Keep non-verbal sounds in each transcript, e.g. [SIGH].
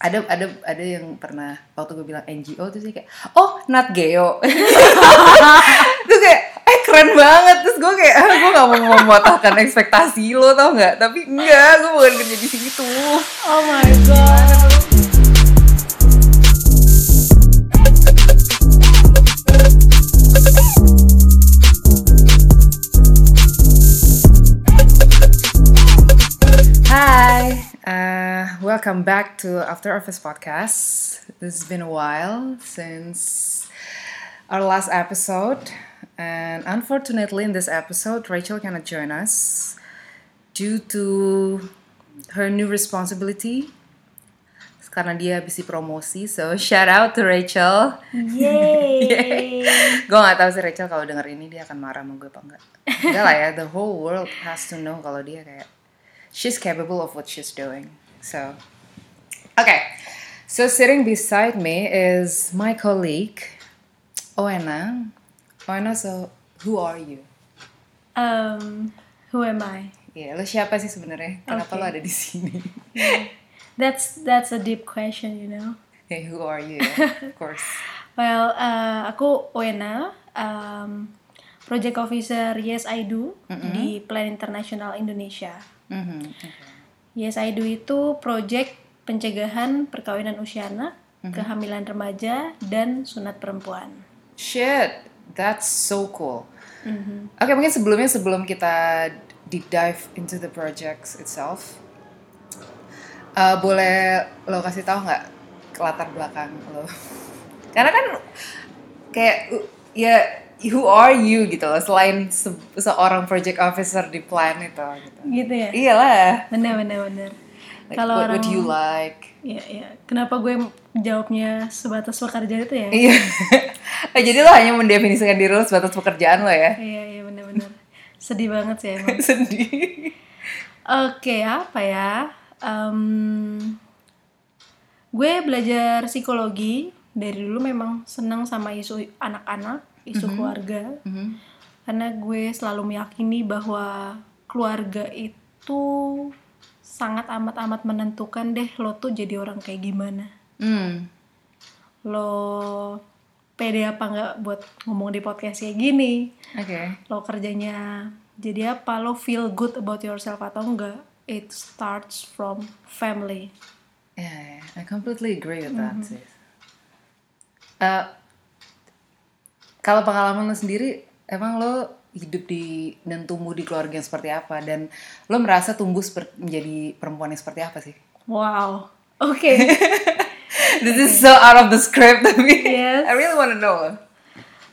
ada ada ada yang pernah waktu gue bilang NGO tuh sih kayak oh not geo. [LAUGHS] Terus kayak eh keren banget. Terus gue kayak ah, gue gak mau mematahkan ekspektasi lo tau nggak? Tapi enggak gue bukan kerja di situ. Oh my god. Welcome back to After Office Podcast. This has been a while since our last episode, and unfortunately, in this episode, Rachel cannot join us due to her new responsibility. Karena dia habis promosi, so shout out to Rachel. Yay. [LAUGHS] gue gak tahu sih Rachel kalau denger ini dia akan marah sama gue apa enggak. Enggak lah ya, the whole world has to know kalau dia kayak she's capable of what she's doing. So, okay. So sitting beside me is my colleague Oena. Oena, so who are you? Um, who am I? Ya, lo siapa sih sebenarnya? Kenapa Okay. lo ada di sini? That's that's a deep question, you know. hey, who are you? [LAUGHS] Of course. Well, uh, aku Oena, um, project officer Yes I Do di Plan International Indonesia. Mhm, okay. Yes I Do itu project pencegahan perkawinan usia anak, kehamilan remaja, dan sunat perempuan. Shit, that's so cool. Oke, mungkin sebelumnya sebelum kita deep dive into the projects itself, eh, boleh lo kasih tahu nggak latar belakang lo? [LAUGHS] Karena kan kayak uh, ya who are you gitu loh selain se- seorang project officer di plan itu gitu. Gitu ya? Iyalah. Bener bener bener. Like, Kalau what orang would you like? Iya, iya. Kenapa gue jawabnya sebatas pekerja itu ya? Iya. [LAUGHS] Eh, Jadi lo hanya mendefinisikan diri lo sebatas pekerjaan lo ya? Iya, iya bener-bener. Sedih banget sih emang. [LAUGHS] Sedih. Oke, apa ya? Em, gue belajar psikologi. Dari dulu memang senang sama isu anak-anak, isu keluarga. Mhm. Karena gue selalu meyakini bahwa keluarga itu sangat amat-amat menentukan deh lo tuh jadi orang kayak gimana. Hmm. Lo pede apa nggak buat ngomong di podcast kayak gini. Oke. lo kerjanya jadi apa lo feel good about yourself atau enggak it starts from family Yeah, yeah, I completely agree with that sih. Eh, kalau pengalaman lo sendiri, emang lo hidup di dan tumbuh di keluarga yang seperti apa dan lo merasa tumbuh seperti menjadi perempuan yang seperti apa sih? wow oke [LAUGHS] This is so out of the script tapi Yes. I really want to know.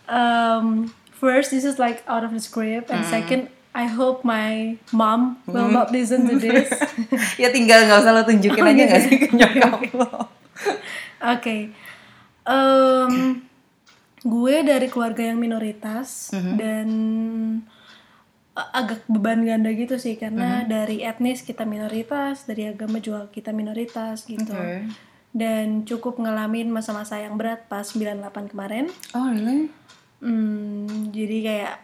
um, first this is like out of the script and second I hope my mom will not listen to this [LAUGHS] ya tinggal nggak usah lo tunjukin Oh, aja gitu nggak sih ke nyokap lo? [LAUGHS] Oke. Em, gue dari keluarga yang minoritas dan a- agak beban ganda gitu sih karena dari etnis kita minoritas, dari agama juga kita minoritas gitu. Oke. Dan cukup ngalamin masa-masa yang berat pas 98 kemarin. Oh really? Hmm, jadi kayak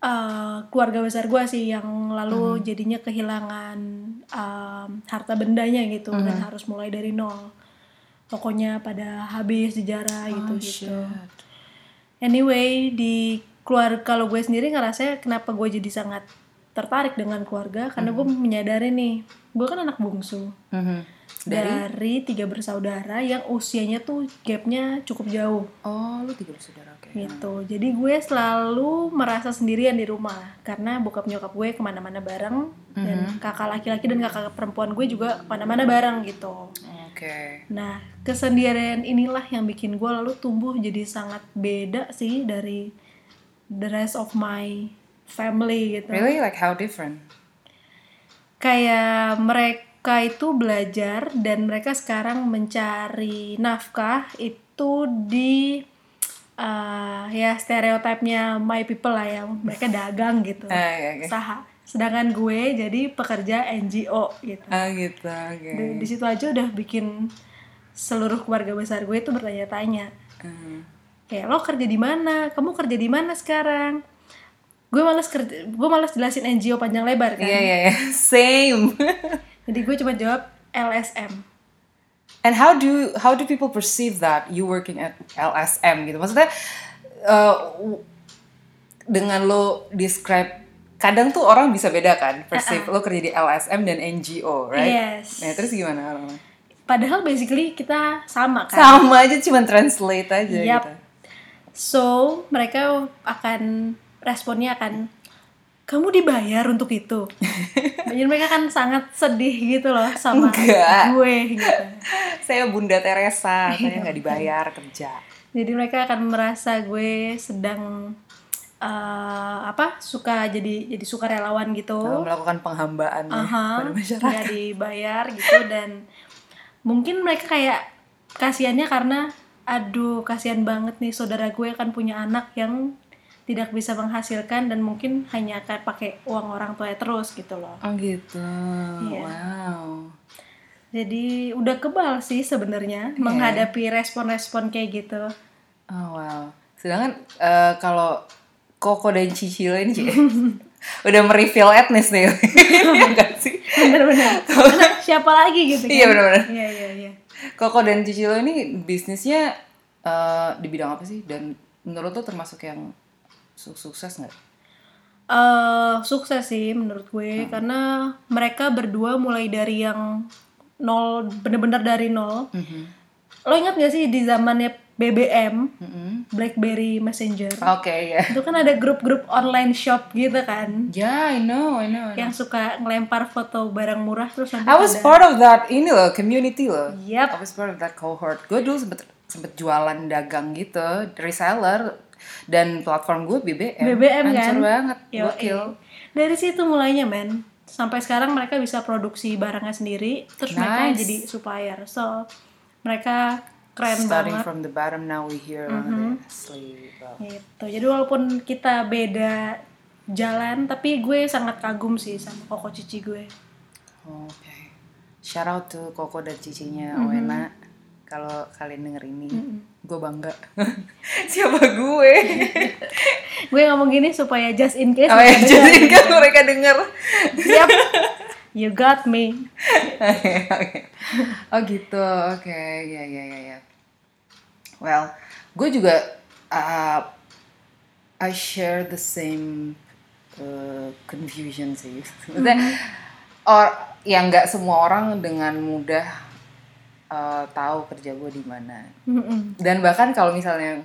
eh, keluarga besar gue sih yang lalu jadinya kehilangan em, harta bendanya gitu dan harus mulai dari nol. Pokoknya pada habis sejarah gitu Oh, gitu. Anyway di keluarga kalau gue sendiri ngerasa kenapa gue jadi sangat tertarik dengan keluarga karena gue menyadari nih gue kan anak bungsu Mhm. dari? tiga bersaudara yang usianya tuh gapnya cukup jauh Oh lo tiga bersaudara. Gitu. Jadi gue selalu merasa sendirian di rumah karena bokap nyokap gue ke mana-mana bareng dan kakak laki-laki dan kakak perempuan gue juga ke mana-mana bareng gitu. Oke. nah kesendirian inilah yang bikin gue lalu tumbuh jadi sangat beda sih dari the rest of my family gitu. Really? Like how different? kayak mereka itu belajar dan mereka sekarang mencari nafkah itu di eh, ya stereotipnya my people lah ya. Mereka dagang gitu. Ah, oke, oke. usaha. Sedangkan gue jadi pekerja NGO gitu. Ah gitu, oke. di, di situ aja udah bikin seluruh keluarga besar gue itu bertanya-tanya. Hmm. kayak lo kerja di mana? Kamu kerja di mana sekarang? Gue males kerja gue males jelasin NGO panjang lebar kan. Iya iya iya, [LAUGHS] same. jadi gue cuma jawab LSM And how do how do people perceive that you working at LSM gitu? Maksudnya uh, dengan lo describe kadang tuh orang bisa beda kan perceive uh -uh. lo kerja di LSM dan NGO, right? Yes. Nah terus gimana orang? Padahal basically kita sama kan. Sama aja cuma translate aja Yap. gitu. So mereka akan responnya akan kamu dibayar untuk itu. [LAUGHS] Jadi mereka kan sangat sedih gitu loh sama Enggak. gue gitu. [LAUGHS] Saya Bunda Teresa, saya nggak dibayar kerja. Jadi mereka akan merasa gue sedang eh, apa suka jadi jadi suka relawan gitu. Kalau melakukan penghambaan ya Aha, pada masyarakat. nggak dibayar gitu dan mungkin mereka kayak kasihannya karena aduh kasihan banget nih saudara gue kan punya anak yang tidak bisa menghasilkan dan mungkin hanya akan pakai uang orang tua terus gitu loh. Oh gitu. Iya. Wow. Jadi udah kebal sih sebenarnya Iya. menghadapi respon-respon kayak gitu. Oh wow. Sedangkan eh, kalau Koko dan Cicilo ini Ci, [LAUGHS] udah mereveal etnis nih. [LAUGHS] Iya sih? Bener-bener. Karena [LAUGHS] siapa lagi gitu kan? Iya, bener-bener. Iya iya iya. Koko dan Cicilo ini bisnisnya eh, di bidang apa sih? Dan menurut lo termasuk yang sukses nggak? eh sukses sih menurut gue Hmm. karena mereka berdua mulai dari yang nol bener-bener dari nol Mhm. lo ingat gak sih di zamannya BBM Mhm. BlackBerry Messenger Oke ya. itu kan ada grup-grup online shop gitu kan Ya, I know, I know. I know. yang suka ngelempar foto barang murah terus I was ada part of that ini loh community loh. Yap. I was part of that cohort. Gue dulu sempet sempet jualan dagang gitu, reseller dan platform gue BBM. BBM kan banget. Gokil. dari situ mulainya men sampai sekarang mereka bisa produksi barangnya sendiri terus mereka Nice. jadi supplier so mereka keren Starting banget from the bottom now we here mm. Wow. gitu jadi walaupun kita beda jalan tapi gue sangat kagum sih sama koko cici gue Oke. Shout out to Koko dan cicinya Mm-hmm. Owena. Kalau kalian denger ini, gue bangga. [LAUGHS] Siapa gue? [LAUGHS] gue ngomong gini supaya just in case oh ya, jadi denger. kan mereka denger. Yap. you got me [LAUGHS] oh gitu, oke, ya ya ya ya. Well, gue juga uh, I share the same uh, confusion sih. Maksudnya, or yang nggak semua orang dengan mudah uh, tahu kerja gue di mana. Dan bahkan kalau misalnya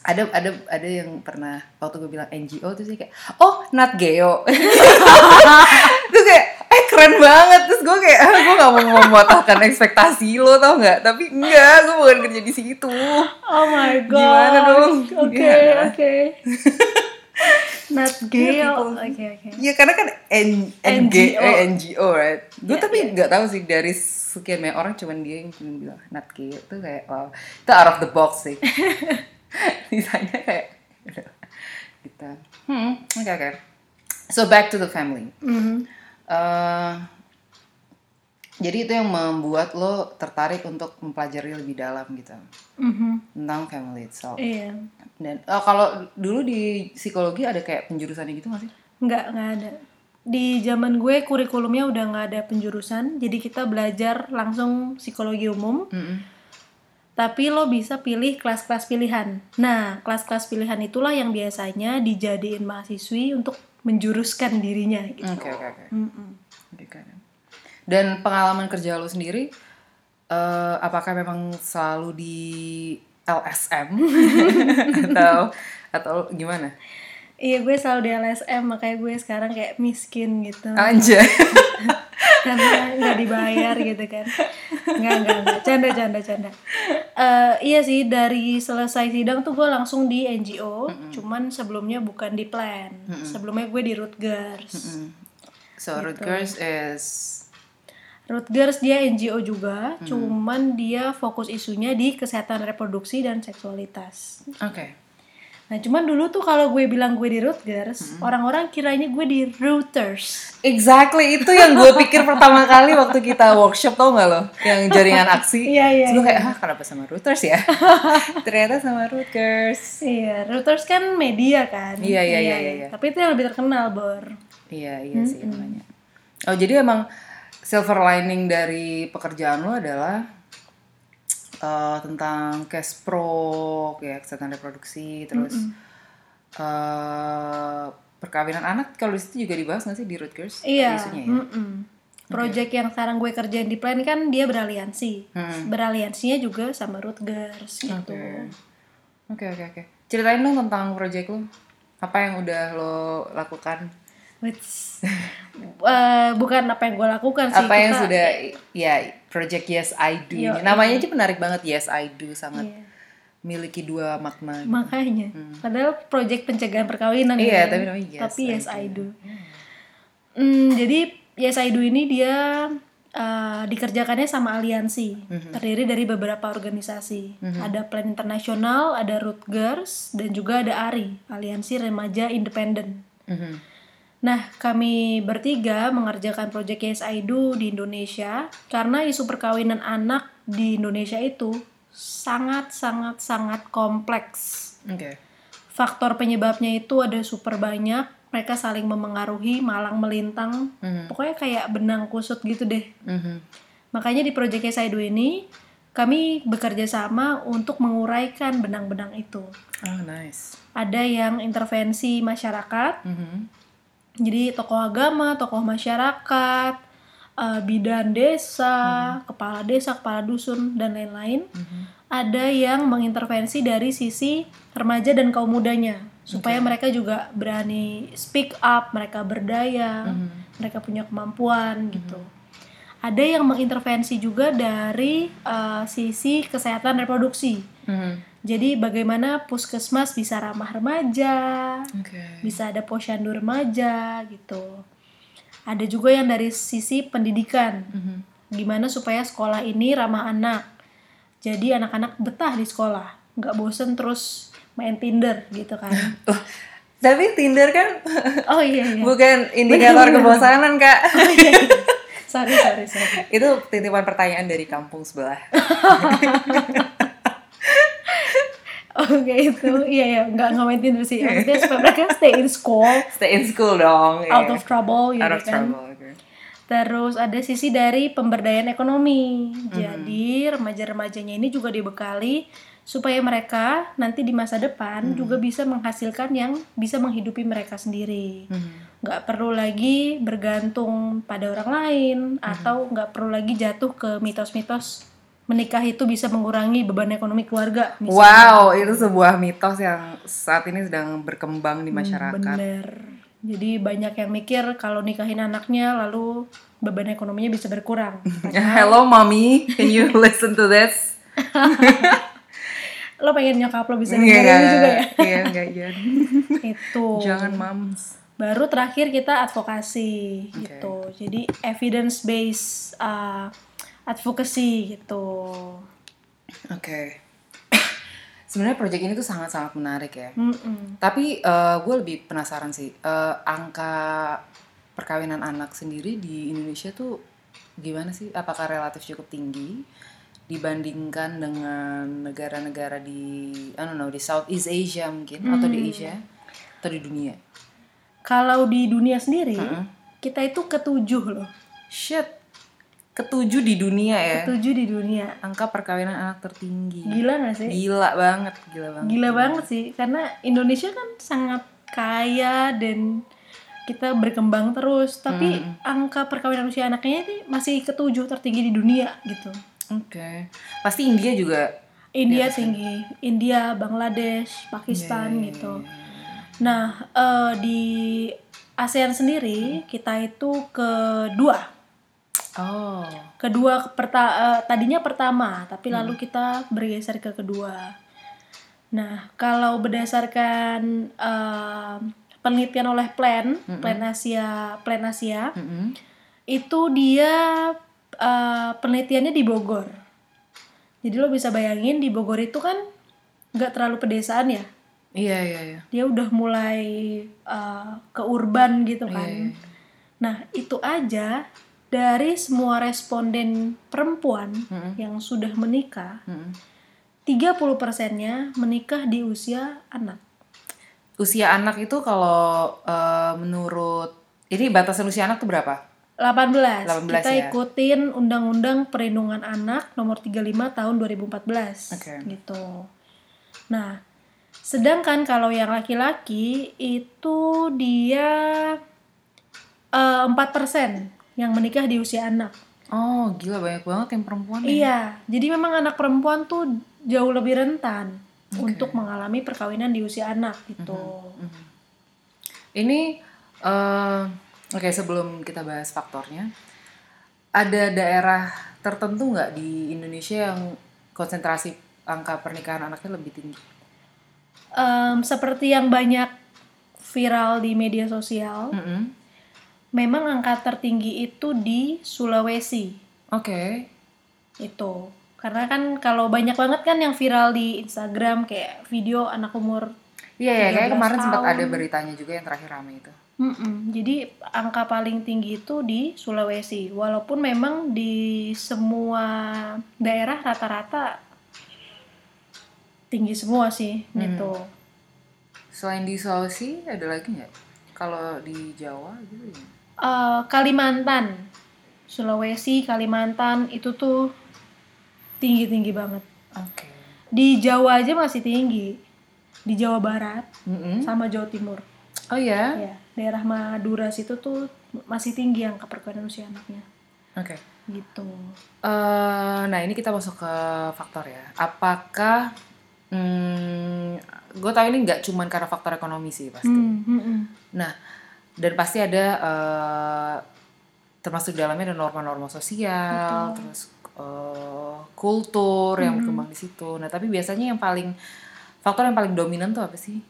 ada ada ada yang pernah waktu gue bilang NGO tuh sih kayak oh Nat Geo. [LAUGHS] Terus kayak eh keren banget. Terus gue kayak [LAUGHS] ah, gue gak mau mematahkan ekspektasi lo tau nggak? Tapi enggak gue bukan kerja di situ. Oh my god. Gimana dong? oke Gimana? oke. [LAUGHS] Not gale people- oke oke. Ya karena kan N NG NGO. eh, NGO right? Gue Iya, tapi nggak tahu sih dari sekian banyak orang cuman dia yang cuman bilang Nat Geo tuh kayak wow itu out of the box sih. [LAUGHS] Sisanya kayak gitu. Hmm. Oke oke. So back to the family. Mhm. Eh, jadi itu yang membuat lo tertarik untuk mempelajari lebih dalam gitu. Mhm. tentang family itself. iya. Dan eh, kalau dulu di psikologi ada kayak penjurusannya gitu nggak sih? nggak nggak ada di zaman gue kurikulumnya udah nggak ada penjurusan jadi kita belajar langsung psikologi umum Mm-mm. tapi lo bisa pilih kelas-kelas pilihan nah kelas-kelas pilihan itulah yang biasanya dijadiin mahasiswi untuk menjuruskan dirinya gitu Oke oke. Oke, oke. Dan pengalaman kerja lo sendiri, eh, apakah memang selalu di LSM [LAUGHS] atau atau gimana? Iya gue selalu di LSM makanya gue sekarang kayak miskin gitu. Anjay. [LAUGHS] karena nggak dibayar gitu kan. Nggak nggak nggak. Canda canda canda. Eh, iya sih dari selesai sidang tuh gue langsung di NGO cuman sebelumnya bukan di plan. Sebelumnya gue di Rutgers. So Rutgers is Rutgers dia NGO juga cuman dia fokus isunya di kesehatan reproduksi dan seksualitas. Oke. Nah cuman dulu tuh kalau gue bilang gue di Rutgers orang-orang kiranya gue di Reuters Exactly itu yang gue [LAUGHS] pikir pertama kali waktu kita workshop tau nggak lo yang jaringan aksi. [LAUGHS] Iya, iya, gue kayak ah kenapa sama Reuters ya? [LAUGHS] Ternyata sama Rutgers. Iya, Reuters kan media kan. Iya, iya, iya, iya, iya. Tapi itu yang lebih terkenal, Bor. Iya iya sih makanya. Oh jadi emang silver lining dari pekerjaan lo adalah uh, tentang cash pro, kayak kesehatan reproduksi, terus uh, perkawinan anak kalau di situ juga dibahas nggak sih di Rutgers? Iya. Isunya ya? mm-mm. Project yang sekarang gue kerjain di Plan kan dia beraliansi. Hmm. Beraliansinya juga sama Rutgers gitu. Oke. Oke oke. Ceritain dong tentang project lo. Apa yang udah lo lakukan? Which, [LAUGHS] eh, bukan apa yang gue lakukan sih. Apa yang kita- sudah ya project Yes I Do. Yo. Namanya aja menarik banget Yes I Do sangat Iya. miliki dua makna. Makanya. Padahal project pencegahan perkawinan Hmm. Iya, kan. tapi namanya Yes, Tapi I yes Do. I do. Hmm, jadi Yes I Do ini dia uh, dikerjakannya sama aliansi. Mhm. Terdiri dari beberapa organisasi. Ada Plan Internasional, ada Rutgers, dan juga ada ARI, Aliansi Remaja Independen. Mhm. Nah, kami bertiga mengerjakan proyek Yes I Do di Indonesia karena isu perkawinan anak di Indonesia itu sangat-sangat-sangat kompleks. Oke. Faktor penyebabnya itu ada super banyak, mereka saling memengaruhi, malang melintang, Mhm. pokoknya kayak benang kusut gitu deh. Mhm. Makanya di proyek Yes I Do ini, kami bekerja sama untuk menguraikan benang-benang itu. Oh nice. Ada yang intervensi masyarakat, Mhm. Jadi tokoh agama, tokoh masyarakat, eh, bidan desa, kepala desa, kepala dusun dan lain-lain. Ada yang mengintervensi dari sisi remaja dan kaum mudanya supaya mereka juga berani speak up, mereka berdaya, mereka punya kemampuan gitu. Ada yang mengintervensi juga dari eh, sisi kesehatan reproduksi. Mhm. Jadi bagaimana puskesmas bisa ramah remaja, Oke. bisa ada posyandu remaja gitu. Ada juga yang dari sisi pendidikan, Mhm. gimana supaya sekolah ini ramah anak. Jadi anak-anak betah di sekolah, nggak bosen terus main Tinder gitu kan. [LAUGHS] Oh, tapi Tinder kan [LAUGHS] Oh iya iya. bukan indikator kebosanan kak. [LAUGHS] sorry sorry sorry. Itu titipan pertanyaan dari kampung sebelah. Oke itu iya ya nggak Tinder sih. [LAUGHS] Maksudnya supaya mereka stay in school, Stay in school dong. ya. out of trouble gitu Out of kan. trouble. Terus ada sisi dari pemberdayaan ekonomi. Jadi remaja-remajanya ini juga dibekali supaya mereka nanti di masa depan juga bisa menghasilkan yang bisa menghidupi mereka sendiri. Mhm. Nggak perlu lagi bergantung pada orang lain atau nggak perlu lagi jatuh ke mitos-mitos menikah itu bisa mengurangi beban ekonomi keluarga. misalnya. Wow, itu sebuah mitos yang saat ini sedang berkembang di masyarakat. Bener. Jadi banyak yang mikir kalau nikahin anaknya lalu beban ekonominya bisa berkurang. [LAUGHS] Hello mommy, can you [LAUGHS] listen to this? [LAUGHS] lo pengen nyokap lo bisa Iya, dengerin juga ya Iya, enggak jangan. itu Jangan moms. baru terakhir kita advokasi gitu jadi evidence based uh, advocacy gitu Oke. [COUGHS] Sebenarnya project ini tuh sangat-sangat menarik ya. Mm-mm. Tapi gue lebih penasaran sih, eh, angka perkawinan anak sendiri di Indonesia tuh gimana sih? Apakah relatif cukup tinggi dibandingkan dengan negara-negara di, I don't know, di Southeast Asia mungkin atau di Asia atau di dunia? kalau di dunia sendiri kita itu ketujuh loh Shit, ketujuh di dunia ya. ketujuh di dunia. Angka perkawinan anak tertinggi. gila gak sih? Gila banget, gila banget. gila banget sih karena Indonesia kan sangat kaya dan kita berkembang terus. Tapi angka perkawinan usia anaknya ini masih ketujuh tertinggi di dunia gitu. Oke. Pasti India juga India tinggi. India Bangladesh Pakistan gitu. nah eh, di ASEAN sendiri kita itu kedua Oh. kedua perta- eh, tadinya pertama tapi lalu kita bergeser ke kedua. Nah kalau berdasarkan eh, penelitian oleh Plan Plan Asia Plan Asia Mm-mm. itu dia eh, penelitiannya di Bogor. Jadi lo bisa bayangin di Bogor itu kan nggak terlalu pedesaan ya? Iya iya iya. dia udah mulai eh, ke urban gitu kan. nah itu aja dari semua responden perempuan yang sudah menikah Mm-mm. 30 persennya menikah di usia anak Usia anak itu kalau eh, menurut ini batasan usia anak tuh berapa? 18. 18 Kita ya. ikutin Undang-Undang Perlindungan Anak nomor 35 tahun 2014. Oke. Gitu. Nah, sedangkan kalau yang laki-laki itu dia eh, 4% yang menikah di usia anak. Oh, gila banyak banget yang perempuan ya. Iya, jadi memang anak perempuan tuh jauh lebih rentan untuk mengalami perkawinan di usia anak gitu. Mhm. Ini eh, oke sebelum kita bahas faktornya, ada daerah tertentu nggak di Indonesia yang konsentrasi angka pernikahan anaknya lebih tinggi? Em, seperti yang banyak viral di media sosial, Mhm. Memang angka tertinggi itu di Sulawesi Oke. itu. Karena kan kalau banyak banget kan yang viral di Instagram kayak video anak umur Iya ya, kayak 13 kemarin sempat tahun. ada beritanya juga yang terakhir rame itu. Mm-mm. Jadi angka paling tinggi itu di Sulawesi. Walaupun memang di semua daerah rata-rata tinggi semua sih gitu. Selain di Sulawesi ada lagi nggak? Kalau di Jawa gitu ya? Eh, Kalimantan, Sulawesi, Kalimantan itu tuh tinggi-tinggi banget. Oke. Di Jawa aja masih tinggi. Di Jawa Barat Mm-mm. sama Jawa Timur. Oh ya? Ya, daerah Madura situ tuh masih tinggi angka perkawinan usia anaknya. Oke. Gitu. Eh, nah ini kita masuk ke faktor ya. Apakah, hmm, gue tahu ini nggak cuman karena faktor ekonomi sih pasti. Hmm, hmm, hmm. Nah, dan pasti ada eh, termasuk dalamnya ada norma-norma sosial, terus eh, kultur yang berkembang di situ. Nah, tapi biasanya yang paling faktor yang paling dominan tuh apa sih?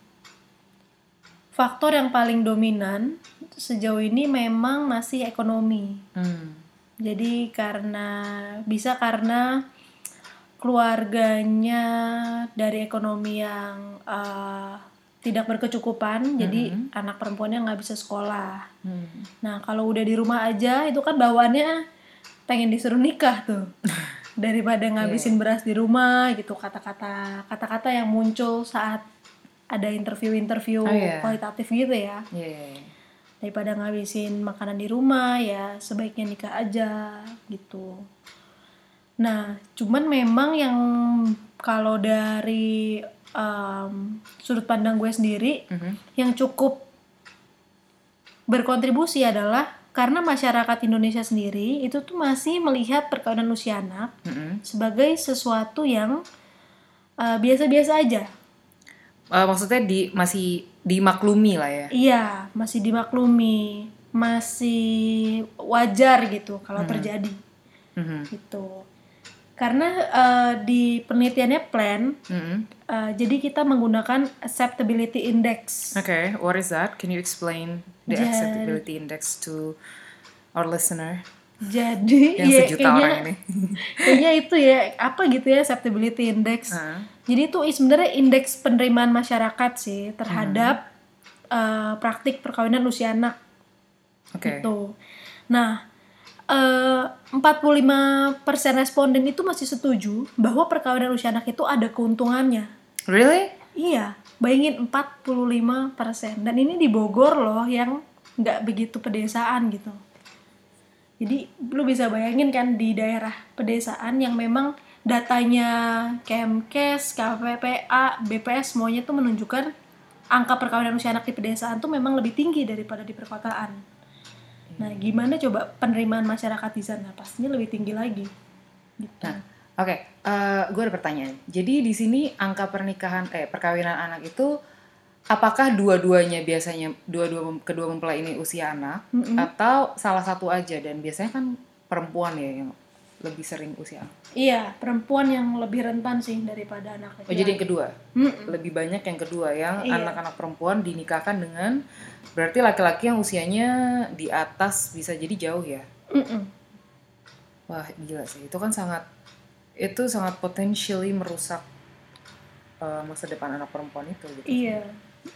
Faktor yang paling dominan sejauh ini memang masih ekonomi. Hmm. Jadi karena bisa karena keluarganya dari ekonomi yang eh, tidak berkecukupan, jadi anak perempuannya nggak bisa sekolah. Hmm. Nah kalau udah di rumah aja itu kan bawaannya pengen disuruh nikah tuh [LAUGHS] daripada ngabisin beras di rumah gitu kata-kata kata-kata yang muncul saat ada interview-interview Oh, iya. kualitatif gitu ya Iya, iya, iya. daripada ngabisin makanan di rumah ya sebaiknya nikah aja gitu. Nah, cuman memang yang kalau dari em, sudut pandang gue sendiri Mhm. yang cukup berkontribusi adalah karena masyarakat Indonesia sendiri itu tuh masih melihat perkawinan usia anak Mhm. sebagai sesuatu yang eh, biasa-biasa aja. Eh, maksudnya di masih dimaklumi lah ya. Iya, masih dimaklumi, masih wajar gitu kalau terjadi Mhm. gitu. Karena eh, di penelitiannya plan, Mhm. eh, jadi kita menggunakan acceptability index. Okay, what is that? Can you explain the Jadi- acceptability index to our listener Jadi [LAUGHS] yang ya, sejuta kayaknya, orang ini? [LAUGHS] kayaknya itu ya apa gitu ya acceptability index. Heeh. Jadi itu sebenarnya indeks penerimaan masyarakat sih terhadap eh, praktik perkawinan usia anak. Oke. Gitu. Nah, eh, 45% responden itu masih setuju bahwa perkawinan usia anak itu ada keuntungannya. Really? Iya, bayangin 45%. Dan ini di Bogor loh yang nggak begitu pedesaan gitu. Jadi lu bisa bayangin kan di daerah pedesaan yang memang datanya Kemkes, KPPA, BPS semuanya tuh menunjukkan angka perkawinan usia anak di pedesaan tuh memang lebih tinggi daripada di perkotaan. Nah, gimana coba penerimaan masyarakat di sana? Pastinya lebih tinggi lagi. Gitu. Nah, oke. gue ada pertanyaan. Jadi di sini angka pernikahan, eh perkawinan anak itu apakah dua-duanya biasanya dua-dua kedua mempelai ini usia anak atau salah satu aja dan biasanya kan perempuan ya yang lebih sering usia. Iya, perempuan yang lebih rentan sih daripada anak Oh jadi yang kedua, Mm-mm. lebih banyak yang kedua yang Iya. anak-anak perempuan dinikahkan dengan berarti laki-laki yang usianya di atas bisa jadi jauh ya. Mm-mm. Wah gila sih, itu kan sangat itu sangat potentially merusak uh, masa depan anak perempuan itu. Gitu. Iya.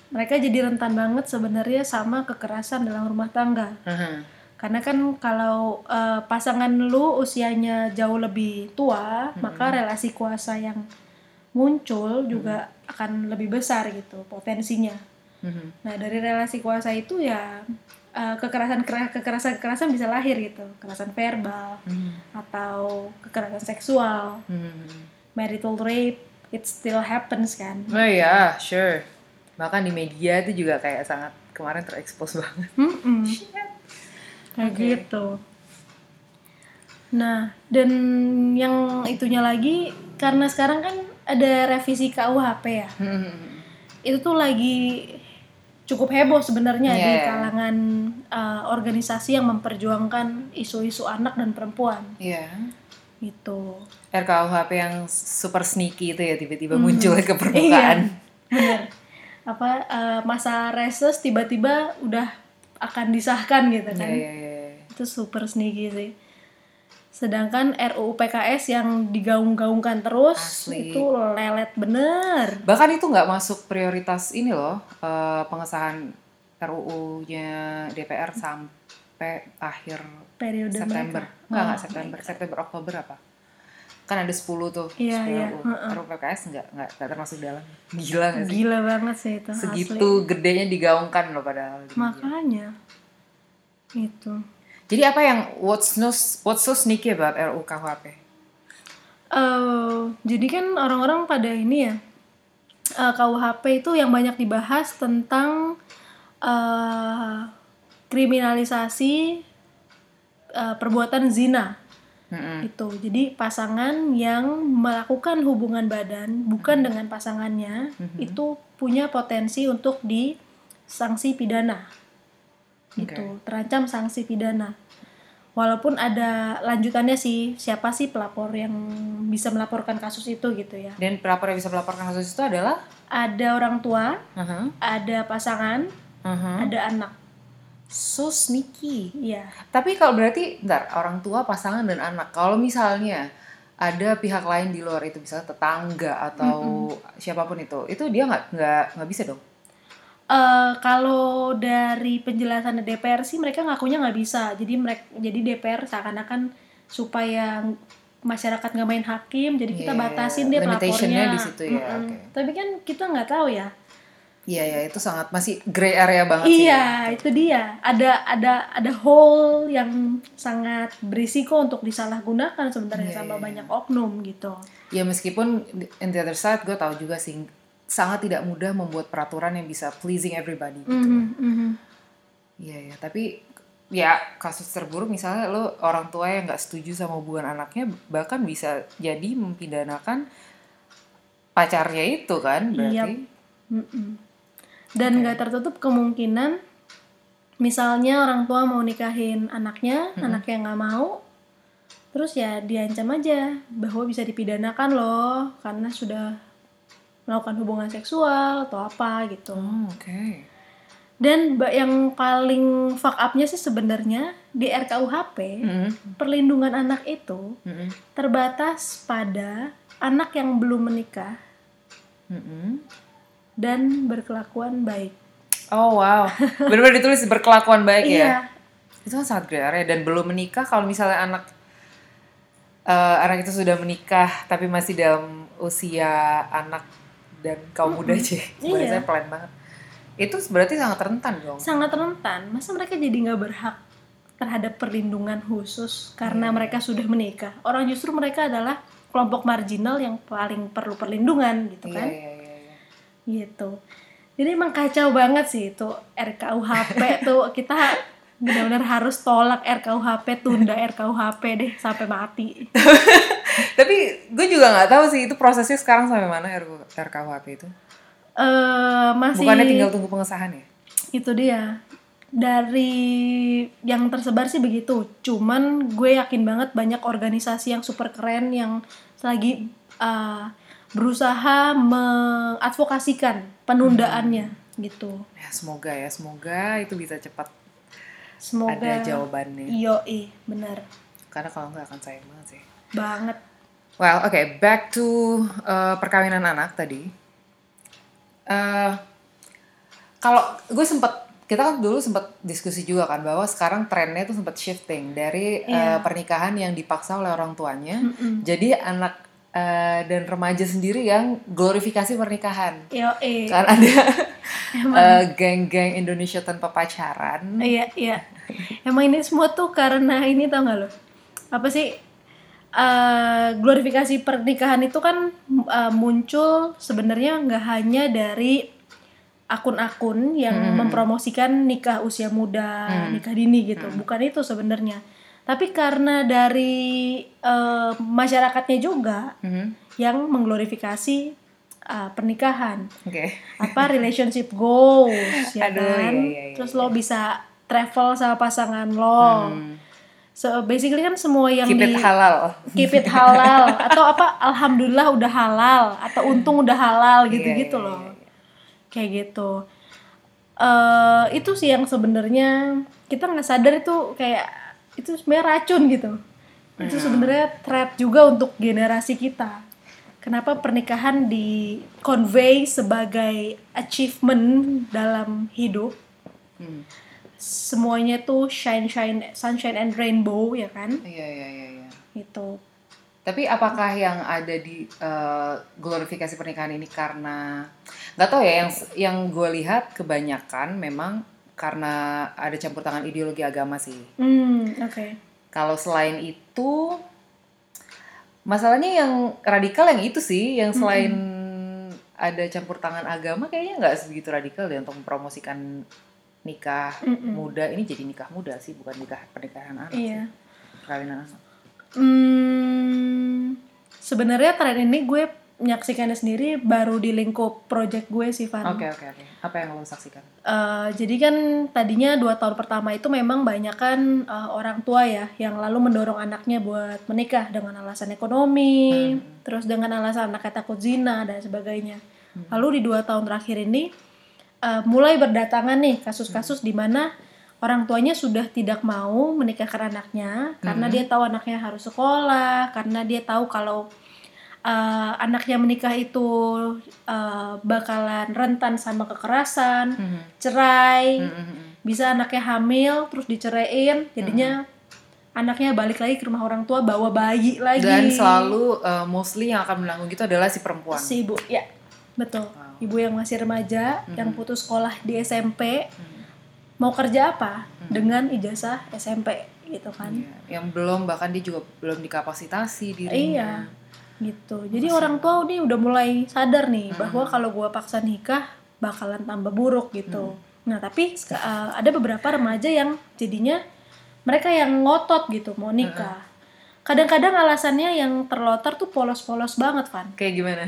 Mereka jadi rentan banget sebenarnya sama kekerasan dalam rumah tangga. Mhm. Karena kan kalau eh, pasangan lu usianya jauh lebih tua, maka relasi kuasa yang muncul juga akan lebih besar gitu potensinya. Mhm. Nah, dari relasi kuasa itu ya uh, kekerasan kekerasan kekerasan bisa lahir gitu kekerasan verbal Hmm. atau kekerasan seksual Hmm. marital rape it still happens kan Oh iya, sure. Bahkan di media itu juga kayak sangat kemarin terekspos banget. Mm-mm. Kayak Oke. gitu nah dan yang itunya lagi karena sekarang kan ada revisi KUHP ya Hmm. itu tuh lagi cukup heboh sebenarnya di Yeah. kalangan uh, organisasi yang memperjuangkan isu-isu anak dan perempuan Iya. gitu RKUHP yang super sneaky itu ya tiba-tiba muncul ke permukaan. bener apa uh, masa reses tiba-tiba udah akan disahkan gitu Iya, kan iya, iya. Itu super sneaky sih sedangkan RUU PKS yang digaung-gaungkan terus Asli. itu lelet bener Bahkan itu nggak masuk prioritas ini loh, eh, pengesahan RUU-nya DPR sampai akhir periode September. mereka Enggak, Oh, September. September, Oktober apa? Kan ada 10 tuh. Iya, 10 iya. RUU. RUU PKS enggak, enggak, enggak termasuk dalam. Gila nggak sih? gila banget sih itu Segitu asli. gedenya digaungkan loh padahal. makanya itu Jadi apa yang what's no, what's so sneaky about RUU KUHP? Eh, jadi kan orang-orang pada ini ya eh, KUHP itu yang banyak dibahas tentang eh, kriminalisasi eh, perbuatan zina Mm-mm. itu. Jadi pasangan yang melakukan hubungan badan bukan dengan pasangannya itu punya potensi untuk disanksi pidana. Gitu, terancam sanksi pidana. Walaupun ada lanjutannya sih, siapa sih pelapor yang bisa melaporkan kasus itu gitu ya. Dan pelapor yang bisa melaporkan kasus itu adalah Ada orang tua, uh ada pasangan, ada anak. so sneaky. Iya. Tapi kalau berarti, ntar orang tua, pasangan dan anak. Kalau misalnya ada pihak lain di luar itu, misalnya tetangga atau siapa pun itu, itu dia nggak nggak nggak bisa dong. Eh, kalau dari penjelasan DPR sih mereka ngakunya nggak bisa. Jadi mereka jadi DPR seakan-akan supaya masyarakat nggak main hakim, jadi kita Iya, batasin deh limitationnya pelapornya. di situ ya, Mm-mm. oke. Tapi kan kita nggak tahu ya. Iya ya, itu sangat masih gray area banget sih. Iya, itu dia. Ada ada ada hole yang sangat berisiko untuk disalahgunakan sebenarnya Iya, sama iya, banyak oknum gitu. Ya meskipun in the other side gue tahu juga sih sangat tidak mudah membuat peraturan yang bisa pleasing everybody gitu. Mhm, mhm. Iya ya, tapi ya kasus terburuk misalnya lo orang tua yang nggak setuju sama hubungan anaknya bahkan bisa jadi mempidanakan pacarnya itu kan berarti. Mm-mm. Dan nggak tertutup kemungkinan misalnya orang tua mau nikahin anaknya, anaknya nggak mau, terus ya diancam aja bahwa bisa dipidanakan loh karena sudah melakukan hubungan seksual atau apa gitu. Oh, oke. Dan ba- yang paling fuck up-nya sih sebenarnya di RKUHP Mm-mm, perlindungan anak itu mm-mm, terbatas pada anak yang belum menikah mm-mm. dan berkelakuan baik. Oh wow, benar-benar ditulis berkelakuan baik ya. Iya, Itu kan sangat gray area dan belum menikah kalau misalnya anak eh, anak itu sudah menikah tapi masih dalam usia anak dan kaum muda aja, Iya. bahasanya pelan banget. Itu berarti sangat rentan dong. sangat rentan. Masa mereka jadi nggak berhak terhadap perlindungan khusus karena Iya. mereka sudah menikah? Orang justru mereka adalah kelompok marginal yang paling perlu perlindungan gitu Iya kan? iya iya. iya. Gitu. Jadi emang kacau banget sih itu RKUHP [LAUGHS] tuh kita benar-benar harus tolak RKUHP tunda RKUHP deh sampai mati. [LAUGHS] Tapi gue juga nggak tahu sih itu prosesnya sekarang sampai mana RKUHP itu. Eh masih Bukannya tinggal tunggu pengesahan ya? itu dia dari yang tersebar sih begitu cuman gue yakin banget banyak organisasi yang super keren yang lagi uh, berusaha mengadvokasikan penundaannya gitu Ya semoga ya, semoga itu bisa cepat semoga ada jawabannya. iyo benar Karena kalau nggak akan sayang banget sih. Banget Well, oke, back to uh, perkawinan anak tadi. Uh, kalau gue sempet, kita kan dulu sempet diskusi juga kan bahwa sekarang trennya tuh sempet shifting dari uh, Iya. pernikahan yang dipaksa oleh orang tuanya, Mm-mm. jadi anak uh, dan remaja sendiri yang glorifikasi pernikahan. Yo, eh. Kan ada uh, geng-geng Indonesia tanpa pacaran. Iya, iya. Emang ini semua tuh karena ini tau gak lo? Apa sih? Uh, glorifikasi pernikahan itu kan uh, muncul sebenarnya nggak hanya dari akun-akun yang hmm. mempromosikan nikah usia muda, hmm. nikah dini gitu. Hmm. Bukan itu sebenarnya. Tapi karena dari uh, masyarakatnya juga hmm. yang mengglorifikasi uh, pernikahan. Okay. Apa [LAUGHS] relationship goals ya Aduh, kan? Iya, iya, iya, Terus lo bisa travel sama pasangan lo. Hmm. So basically kan semua yang keep di it halal. keep it halal atau apa alhamdulillah udah halal atau untung udah halal Iya, gitu-gitu iya, loh. iya, Kayak gitu. eh itu sih yang sebenarnya kita nggak sadar itu kayak itu sebenarnya racun gitu. Itu Iya. sebenarnya threat juga untuk generasi kita. Kenapa pernikahan di convey sebagai achievement dalam hidup? Hmm. Semuanya tuh shine shine sunshine and rainbow ya kan? Iya iya iya. iya. Gitu. Tapi apakah yang ada di uh, glorifikasi pernikahan ini karena nggak tahu ya yang yang gue lihat kebanyakan memang karena ada campur tangan ideologi agama sih. Hmm, oke. Kalau selain itu masalahnya yang radikal yang itu sih yang selain ada campur tangan agama kayaknya nggak sebegitu radikal deh untuk mempromosikan nikah Mm-mm. muda ini jadi nikah muda sih bukan nikah pernikahan anak Iya. sih. perkawinan anak. Hmm, sebenarnya tren ini gue menyaksikannya sendiri baru di lingkup project gue sih Van. Oke oke oke. Apa yang lo saksikan? Eh, jadi kan tadinya dua tahun pertama itu memang banyak kan eh, orang tua ya yang lalu mendorong anaknya buat menikah dengan alasan ekonomi, terus dengan alasan anaknya takut zina dan sebagainya. Lalu di dua tahun terakhir ini eh, mulai berdatangan nih kasus-kasus di mana orang tuanya sudah tidak mau menikahkan anaknya karena dia tahu anaknya harus sekolah, karena dia tahu kalau eh, anaknya menikah itu eh, bakalan rentan sama kekerasan, cerai, bisa anaknya hamil terus diceraiin, jadinya anaknya balik lagi ke rumah orang tua bawa bayi lagi. Dan selalu uh, mostly yang akan menanggung itu adalah si perempuan. si ibu, ya betul. Ibu yang masih remaja, yang putus sekolah di SMP, mau kerja apa dengan ijazah SMP gitu kan? Iya, Yang belum bahkan dia juga belum dikapasitasi dirinya. Iya, gitu. Jadi orang tua nih udah mulai sadar nih bahwa kalau gua paksa nikah bakalan tambah buruk gitu. Nah tapi uh, ada beberapa remaja yang jadinya mereka yang ngotot gitu mau nikah. Kadang-kadang alasannya yang terlontar tuh polos-polos banget, Van. Kayak gimana?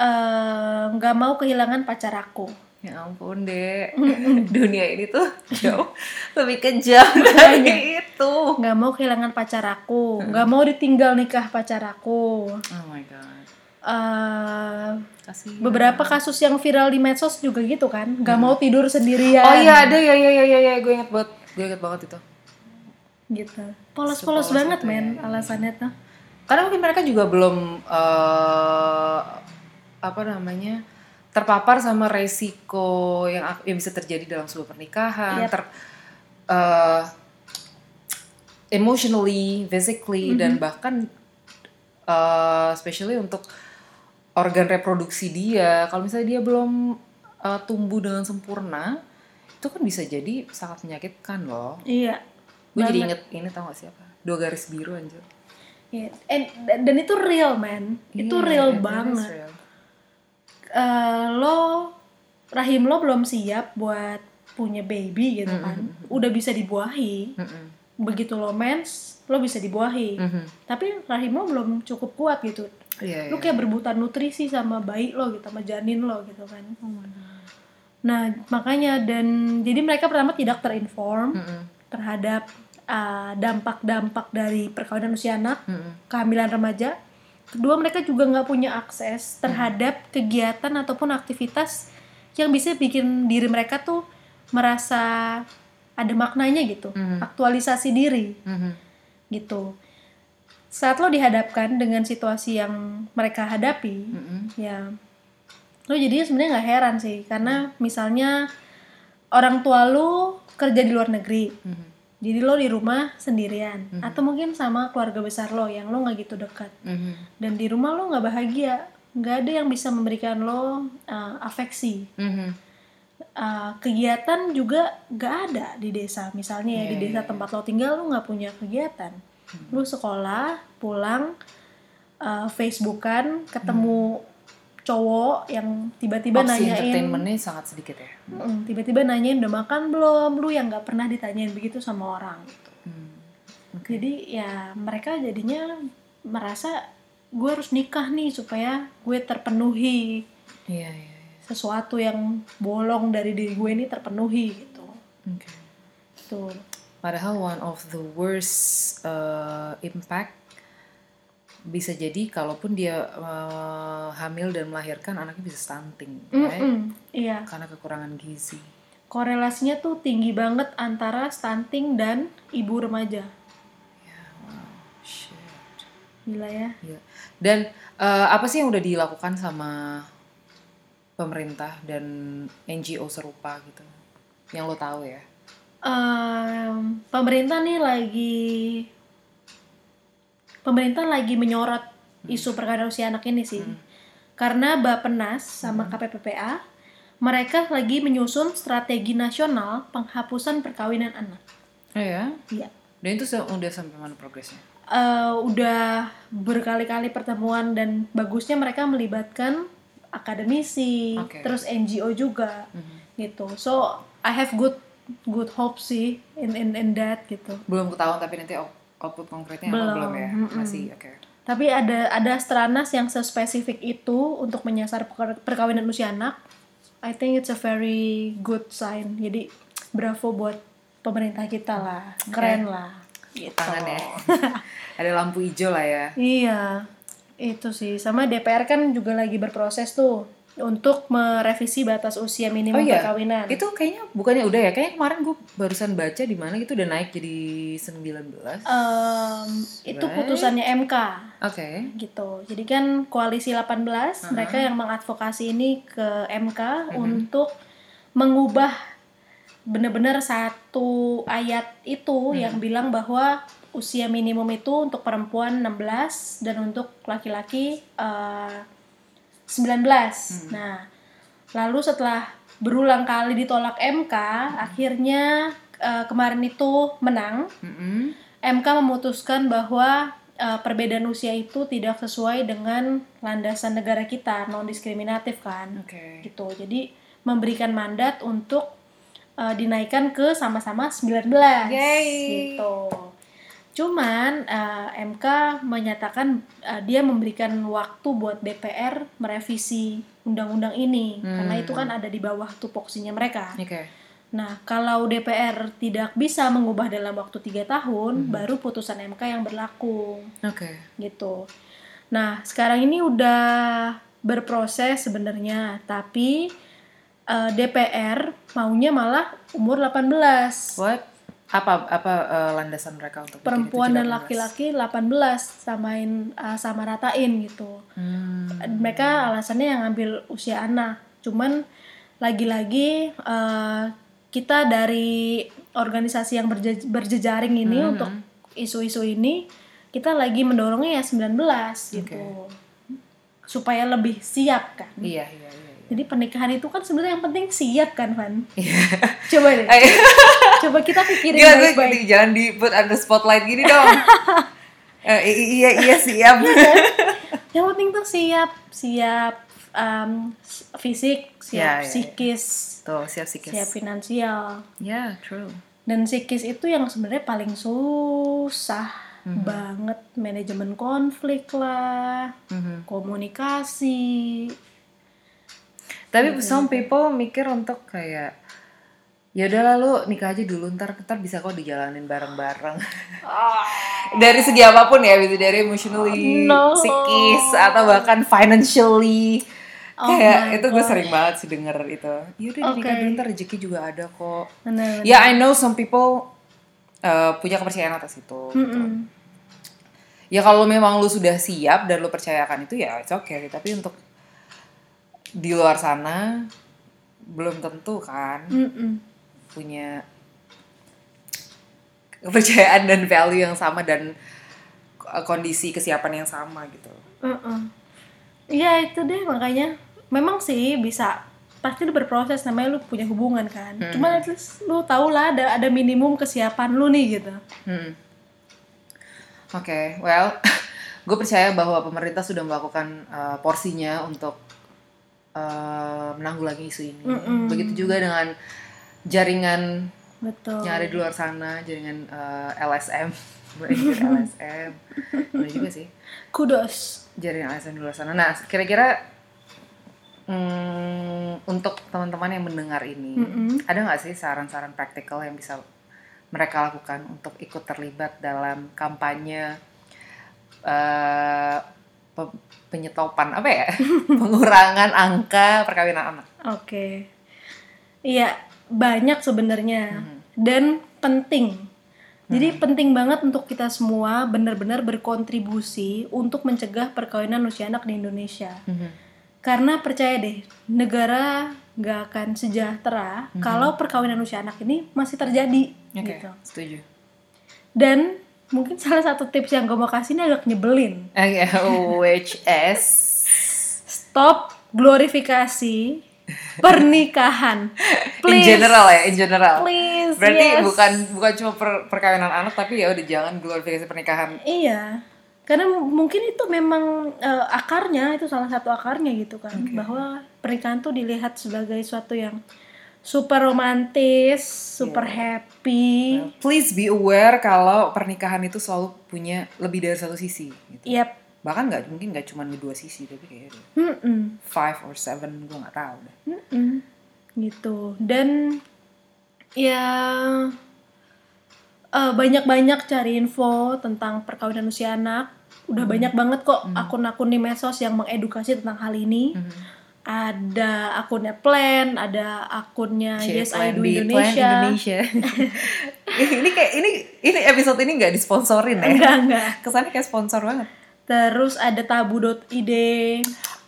Eh, nggak mau kehilangan pacar aku. Ya ampun deh, [LAUGHS] dunia ini tuh jauh lebih kejam dari itu. Nggak mau kehilangan pacar aku. Nggak mau ditinggal nikah pacar aku. Oh my god, Eh, kasih. beberapa kasus yang viral di medsos juga gitu kan nggak mau tidur sendirian Oh iya ada ya ya ya ya, ya. gue inget banget, gue inget banget itu. gitu polos-polos banget men alasannya tuh Karena mungkin mereka juga belum eh apa namanya terpapar sama resiko yang yang bisa terjadi dalam sebuah pernikahan, Yep. ter eh, emotionally, physically dan bahkan eh, especially untuk organ reproduksi dia. Kalau misalnya dia belum eh, tumbuh dengan sempurna, itu kan bisa jadi sangat menyakitkan loh. iya Gue jadi inget ini tau gak siapa? Dua garis biru anjir. Iya. And- dan, itu real man itu Iya, real banget real. Eh, lo rahim lo belum siap buat punya baby gitu kan udah bisa dibuahi Mm-mm. begitu lo mens lo bisa dibuahi Mhm. tapi rahim lo belum cukup kuat gitu Iya, lu iya. kayak berbutan nutrisi sama bayi lo gitu sama janin lo gitu kan Oh nah makanya dan jadi mereka pertama tidak terinform Mm-mm. terhadap uh, dampak-dampak dari perkawinan usia anak Mm-mm. kehamilan remaja kedua mereka juga nggak punya akses terhadap kegiatan ataupun aktivitas yang bisa bikin diri mereka tuh merasa ada maknanya gitu Mhm. aktualisasi diri Mhm. gitu saat lo dihadapkan dengan situasi yang mereka hadapi Mm-mm. ya lo jadinya sebenarnya nggak heran sih karena misalnya orang tua lu kerja di luar negeri Mhm. Jadi lo di rumah sendirian atau mungkin sama keluarga besar lo yang lo nggak gitu dekat. Mhm. Dan di rumah lo nggak bahagia, nggak ada yang bisa memberikan lo uh, afeksi. Mhm. Uh, kegiatan juga nggak ada di desa. Misalnya ya di Iya, desa tempat lo tinggal lo nggak punya kegiatan. Lo sekolah, pulang, uh, Facebookan, ketemu cowok yang tiba-tiba Opsi nanyain entertainmentnya sangat sedikit ya. Mm, tiba-tiba nanyain udah makan belum lu yang nggak pernah ditanyain begitu sama orang gitu Hmm. jadi ya mereka jadinya merasa gue harus nikah nih supaya gue terpenuhi Iya, iya. iya. sesuatu yang bolong dari diri gue ini terpenuhi gitu Oke. tuh Padahal one of the worst uh, impact bisa jadi kalaupun dia uh, hamil dan melahirkan anaknya bisa stunting, right? Mm-mm, iya Karena kekurangan gizi. korelasinya tuh tinggi banget antara stunting dan ibu remaja Shit. gila ya Iya. Dan uh, apa sih yang udah dilakukan sama pemerintah dan NGO serupa gitu? Yang lo tahu ya? Em, pemerintah nih lagi pemerintah lagi menyorot isu perkawinan usia anak ini sih karena Bappenas sama KPPPA mereka lagi menyusun strategi nasional penghapusan perkawinan anak. Oh ya? Iya. Dan itu udah sampai mana progresnya? Eh, udah berkali-kali pertemuan dan bagusnya mereka melibatkan akademisi, Oke. terus NGO juga, gitu. So I have good good hope sih in in in that gitu. Belum ketahuan tapi nanti output konkretnya apa Belum, belum ya? mm-mm. Masih oke. Tapi ada ada stranas yang sespesifik itu untuk menyasar per- perkawinan usia anak. I think it's a very good sign. Jadi bravo buat pemerintah kita lah, keren lah. Gitu. Tangan ya. [LAUGHS] Ada lampu hijau lah ya. Iya, itu sih. Sama DPR kan juga lagi berproses tuh untuk merevisi batas usia minimum Oh iya, perkawinan. itu kayaknya bukannya udah ya? Kayaknya kemarin gue barusan baca di mana gitu udah naik jadi 19. Em, itu Right. putusannya MK. Oke. gitu. Jadi kan koalisi 18 mereka yang mengadvokasi ini ke MK untuk mengubah benar-benar satu ayat itu yang bilang bahwa usia minimum itu untuk perempuan 16 dan untuk laki-laki eh, 19. Nah, lalu setelah berulang kali ditolak MK, akhirnya eh, kemarin itu menang. Mm-mm. MK memutuskan bahwa uh, perbedaan usia itu tidak sesuai dengan landasan negara kita, non diskriminatif kan. Oke. Gitu. Jadi memberikan mandat untuk uh, dinaikkan ke sama-sama 19 Yeay. gitu. Cuman uh, MK menyatakan uh, dia memberikan waktu buat DPR merevisi undang-undang ini karena itu kan ada di bawah tupoksinya mereka. Oke. Nah, kalau DPR tidak bisa mengubah dalam waktu tiga tahun, baru putusan MK yang berlaku, Oke. gitu. Nah, sekarang ini udah berproses sebenarnya, tapi eh, DPR maunya malah umur 18. What? Apa apa eh, landasan mereka untuk Perempuan dan 18? laki-laki 18 samain eh, sama ratain gitu. Hmm. mereka alasannya yang ngambil usia anak cuman lagi-lagi eh, kita dari organisasi yang berje- berjejaring ini Hmm. untuk isu-isu ini kita lagi mendorongnya ya 19 gitu supaya lebih siap kan iya, iya. iya. Jadi pernikahan itu kan sebenarnya yang penting siap kan Van Iya. coba deh coba kita pikirin baik-baik jangan di put under spotlight gini dong. [LAUGHS] I- iya, iya siap. yang penting tuh siap siap em, fisik Ya, siap ya, ya. psikis Tuh, siap sikis. siap finansial Ya, true. dan psikis itu yang sebenarnya paling susah Mhm. banget manajemen konflik lah Mhm. komunikasi Tapi some people mikir untuk kayak ya udahlah lu nikah aja dulu ntar ntar bisa kok dijalanin bareng-bareng. [LAUGHS] dari segi apa pun ya, gitu dari emotionally, No. psikis atau bahkan financially. Oh kayak itu gue sering banget sih denger itu. Ya udah nikah Oke. dulu ntar rezeki juga ada kok. benar Ya I know some people uh, punya kepercayaan atas itu. gitu. Ya kalau memang lu sudah siap dan lu percayakan itu ya it's okay. Tapi untuk di luar sana belum tentu kan punya kepercayaan dan value yang sama dan uh, kondisi kesiapan yang sama gitu. Iya itu deh makanya memang sih bisa pasti lu berproses namanya lu punya hubungan kan. Hmm. Cuman at least lu tau lah ada ada minimum kesiapan lu nih gitu. Hmm. Oke, well, [LAUGHS] gue percaya bahwa pemerintah sudah melakukan uh, porsinya untuk uh, menanggulangi isu ini. Mm-mm. Begitu juga dengan jaringan Betul. yang ada di luar sana, jaringan uh, LSM, LSM, bener juga sih, Kudos. jaringan LSM di luar sana. Nah, kira-kira hmm, untuk teman-teman yang mendengar ini, Mm-mm. ada nggak sih saran-saran praktikal yang bisa mereka lakukan untuk ikut terlibat dalam kampanye pe- penyetopan apa ya [LAUGHS] pengurangan angka perkawinan anak Oke. Iya, banyak sebenarnya Mhm. dan penting. Jadi penting banget untuk kita semua benar-benar berkontribusi untuk mencegah perkawinan usia anak di Indonesia. Karena percaya deh, negara nggak akan sejahtera kalau perkawinan usia anak ini masih terjadi oke gitu. setuju Dan mungkin salah satu tips yang gue mau kasih ini agak nyebelin. oke which is Stop glorifikasi pernikahan. [LAUGHS] in Please. general ya in general Please. berarti yes. bukan bukan cuma per- perkawinan anak tapi ya udah jangan glorifikasi pernikahan Iya. Karena mungkin itu memang eh, akarnya itu salah satu akarnya gitu kan bahwa pernikahan tuh dilihat sebagai suatu yang super romantis, super Iya. happy. please be aware kalau pernikahan itu selalu punya lebih dari satu sisi gitu. Yap. bahkan nggak mungkin nggak cuma dua sisi tapi kayak ada Mm-mm. five or seven gue nggak tahu deh Mm-mm. Gitu. Dan ya eh, banyak-banyak cari info tentang perkawinan usia anak. Udah banyak banget kok akun-akun di medsos yang mengedukasi tentang hal ini. Ada akunnya Plan, ada akunnya Cie, Yes I Plan Do B, Plan Indonesia. Indonesia. [LAUGHS] ini kayak ini ini episode ini nggak disponsorin ya Enggak, enggak. kesannya kayak sponsor banget Terus ada tabu.id.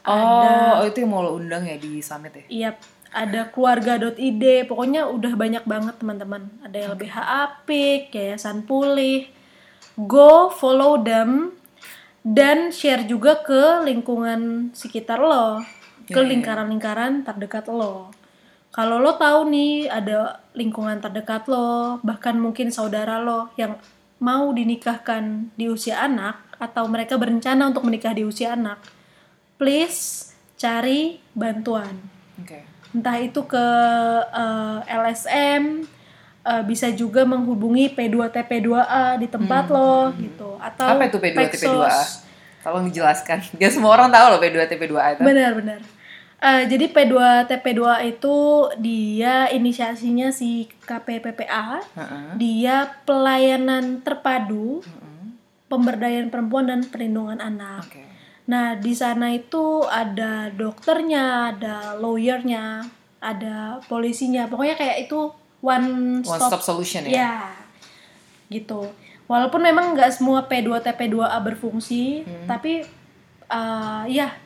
oh itu yang mau lo undang ya di summit ya Iya, ada keluarga.id. Pokoknya udah banyak banget teman-teman. Ada yang LBH Apik, Yayasan Pulih. Go follow them dan share juga ke lingkungan sekitar lo, ke lingkaran-lingkaran terdekat lo. Kalau lo tahu nih ada lingkungan terdekat lo, bahkan mungkin saudara lo yang mau dinikahkan di usia anak atau mereka berencana untuk menikah di usia anak, please cari bantuan. Oke. Entah itu ke eh, LSM eh, bisa juga menghubungi P2TP2A di tempat lo gitu atau apa itu P2 TP2A Peksos. Tolong dijelaskan [LAUGHS] biar semua orang tahu loh P2 TP2A itu benar-benar Eh, jadi P2TP2A itu dia inisiasinya si KPPPA Heeh. dia pelayanan terpadu pemberdayaan perempuan dan perlindungan anak oke Nah, di sana itu ada dokternya, ada lawyernya, ada polisinya. Pokoknya kayak itu one one stop. stop solution ya Ya, gitu. Walaupun memang nggak semua P2TP2A berfungsi, Hmm. tapi uh, ya,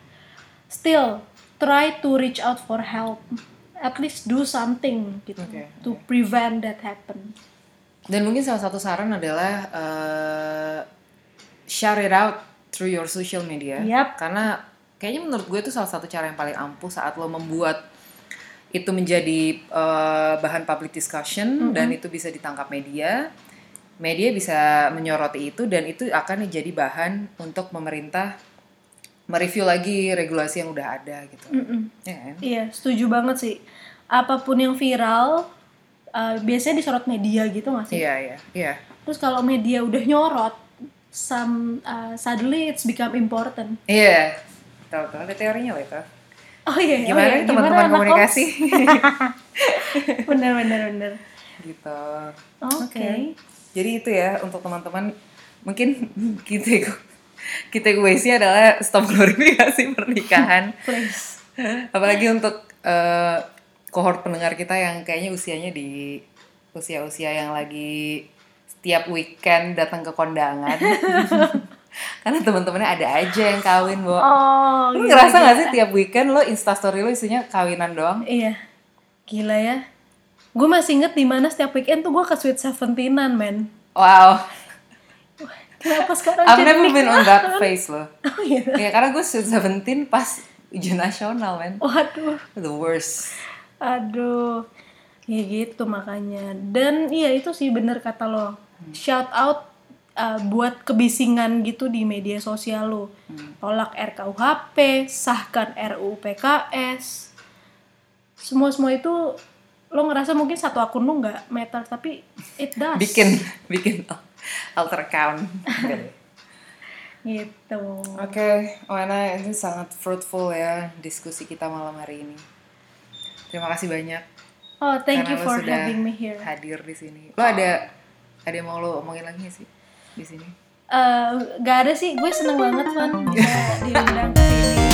still try to reach out for help. At least do something gitu Oke, to prevent that happen. Dan mungkin salah satu saran adalah eh, share it out through your social media. Yap. Karena kayaknya menurut gue itu salah satu cara yang paling ampuh saat lo membuat itu menjadi eh, bahan public discussion dan itu bisa ditangkap media. Media bisa menyoroti itu dan itu akan jadi bahan untuk pemerintah mereview lagi regulasi yang udah ada gitu. Mm-mm. Ya kan? Iya, setuju banget sih. Apa pun yang viral, uh, biasanya disorot media gitu nggak sih? Iya, iya, iya. Terus kalau media udah nyorot, some uh, suddenly it's become important. Iya. Tahu tahu ada teorinya loh itu. Oh iya, Gimana oh iya. teman-teman komunikasi? [LAUGHS] bener bener bener. gitu. Oke. Jadi itu ya untuk teman-teman mungkin kita kita gue sih adalah stop glorifikasi [LAUGHS] pernikahan. Please. [LAUGHS] Apalagi untuk eh, kohort pendengar kita yang kayaknya usianya di usia-usia yang lagi setiap weekend datang ke kondangan. [LAUGHS] Karena teman-temannya ada aja yang kawin, Bo. Oh, Lu gila, ngerasa gila. gak sih tiap weekend lo instastory lo isinya kawinan doang? Iya. Gila ya. Gue masih inget di mana setiap weekend tuh gue ke Sweet Seventeenan, men. Wow. Kenapa sekarang I've never been on that phase loh. Oh iya. Ya karena gue sweet 17 pas ujian nasional men. Waduh. The worst. Aduh. Ya gitu makanya. Dan iya itu sih bener kata lo. Shout out uh, buat kebisingan gitu di media sosial lo. Tolak RKUHP, sahkan RUU PKS. Semua-semua itu lo ngerasa mungkin satu akun lo nggak matter tapi it does. Bikin [LAUGHS] bikin alter account. [LAUGHS] Gitu. Oke, Wana ini sangat fruitful ya diskusi kita malam hari ini. Terima kasih banyak Oh, thank karena you lo for sudah having me here. hadir di sini. Lo ada ada yang mau lo omongin lagi nggak sih di sini? Eh, gak ada sih, gue seneng banget kan bisa diundang ke